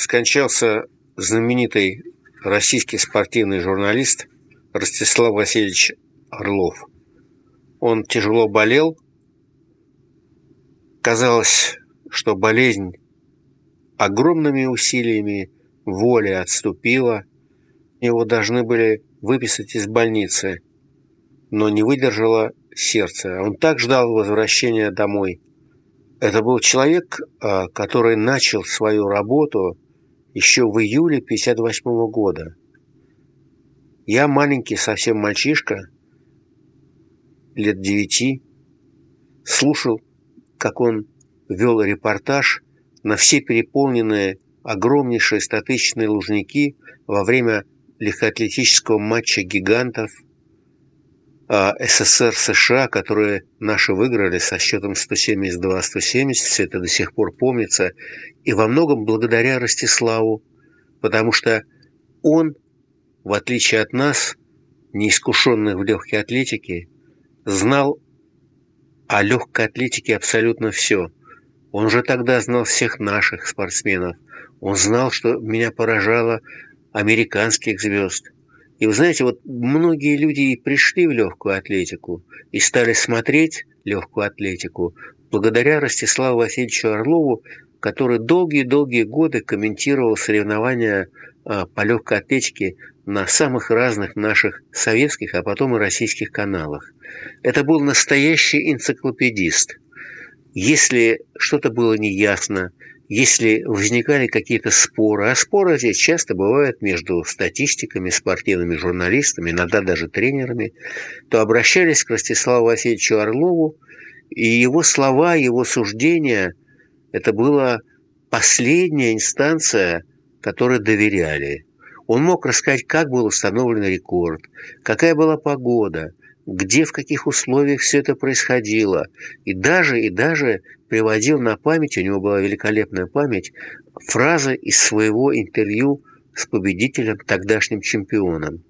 скончался знаменитый российский спортивный журналист Ростислав Васильевич Орлов. Он тяжело болел. Казалось, что болезнь огромными усилиями воли отступила. Его должны были выписать из больницы, но не выдержало сердце. Он так ждал возвращения домой. Это был человек, а, который начал свою работу еще в июле 1958 года. Я маленький совсем мальчишка, лет девяти, слушал, как он вел репортаж на все переполненные огромнейшие статичные лужники во время легкоатлетического матча гигантов а, СССР-США, которые наши выиграли со счетом 172-170, все это до сих пор помнится, и во многом благодаря Ростиславу, потому что он, в отличие от нас, неискушенных в легкой атлетике, знал о легкой атлетике абсолютно все. Он уже тогда знал всех наших спортсменов. Он знал, что меня поражало американских звезд. И вы знаете, вот многие люди и пришли в легкую атлетику и стали смотреть легкую атлетику благодаря Ростиславу Васильевичу Орлову, который долгие-долгие годы комментировал соревнования а, по легкой атлетике на самых разных наших советских, а потом и российских каналах. Это был настоящий энциклопедист. Если что-то было неясно, если возникали какие-то споры, а споры здесь часто бывают между статистиками, спортивными журналистами, иногда даже тренерами, то обращались к Ростиславу Васильевичу Орлову, и его слова, его суждения – это была последняя инстанция, которой доверяли. Он мог рассказать, как был установлен рекорд, какая была погода, где, в каких условиях все это происходило. И даже, и даже приводил на память, у него была великолепная память, фразы из своего интервью с победителем, тогдашним чемпионом.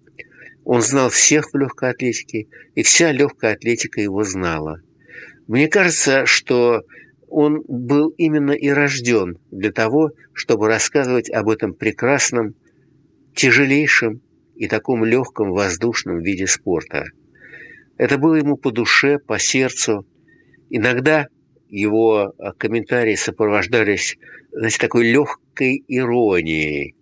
Он знал всех в легкой атлетике, и вся легкая атлетика его знала. Мне кажется, что он был именно и рожден для того, чтобы рассказывать об этом прекрасном, тяжелейшем и таком легком воздушном виде спорта – это было ему по душе, по сердцу. Иногда его а, комментарии сопровождались знаете, такой легкой иронией.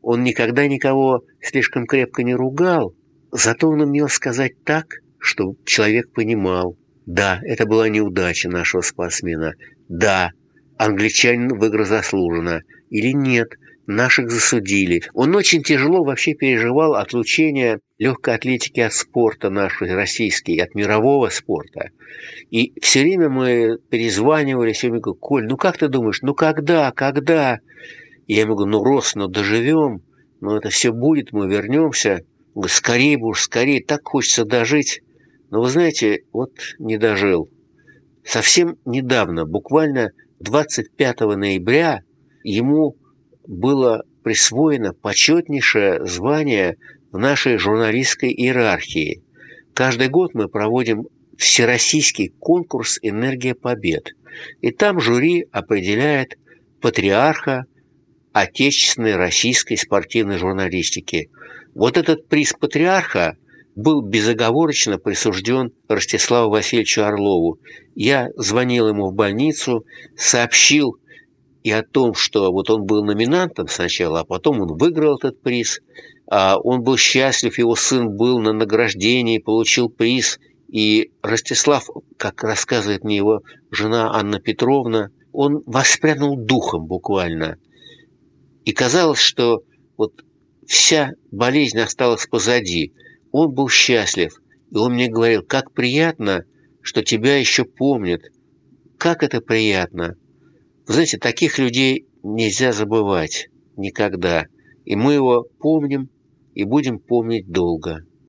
Он никогда никого слишком крепко не ругал, зато он умел сказать так, чтобы человек понимал. Да, это была неудача нашего спортсмена. Да, англичанин выиграл заслуженно. Или нет, наших засудили. Он очень тяжело вообще переживал отлучение легкой атлетики от спорта нашей российской, от мирового спорта. И все время мы перезванивали, все время говорю, Коль, ну как ты думаешь, ну когда, когда? И я ему говорю, ну Рос, ну доживем, ну это все будет, мы вернемся. Он говорит, скорее бы уж, скорее, так хочется дожить. Но вы знаете, вот не дожил. Совсем недавно, буквально 25 ноября, ему было присвоено почетнейшее звание в нашей журналистской иерархии. Каждый год мы проводим всероссийский конкурс «Энергия побед». И там жюри определяет патриарха отечественной российской спортивной журналистики. Вот этот приз патриарха был безоговорочно присужден Ростиславу Васильевичу Орлову. Я звонил ему в больницу, сообщил и о том, что вот он был номинантом сначала, а потом он выиграл этот приз. А он был счастлив, его сын был на награждении, получил приз. И Ростислав, как рассказывает мне его жена Анна Петровна, он воспрянул духом буквально. И казалось, что вот вся болезнь осталась позади. Он был счастлив. И он мне говорил, как приятно, что тебя еще помнят. Как это приятно. Знаете, таких людей нельзя забывать никогда. И мы его помним и будем помнить долго.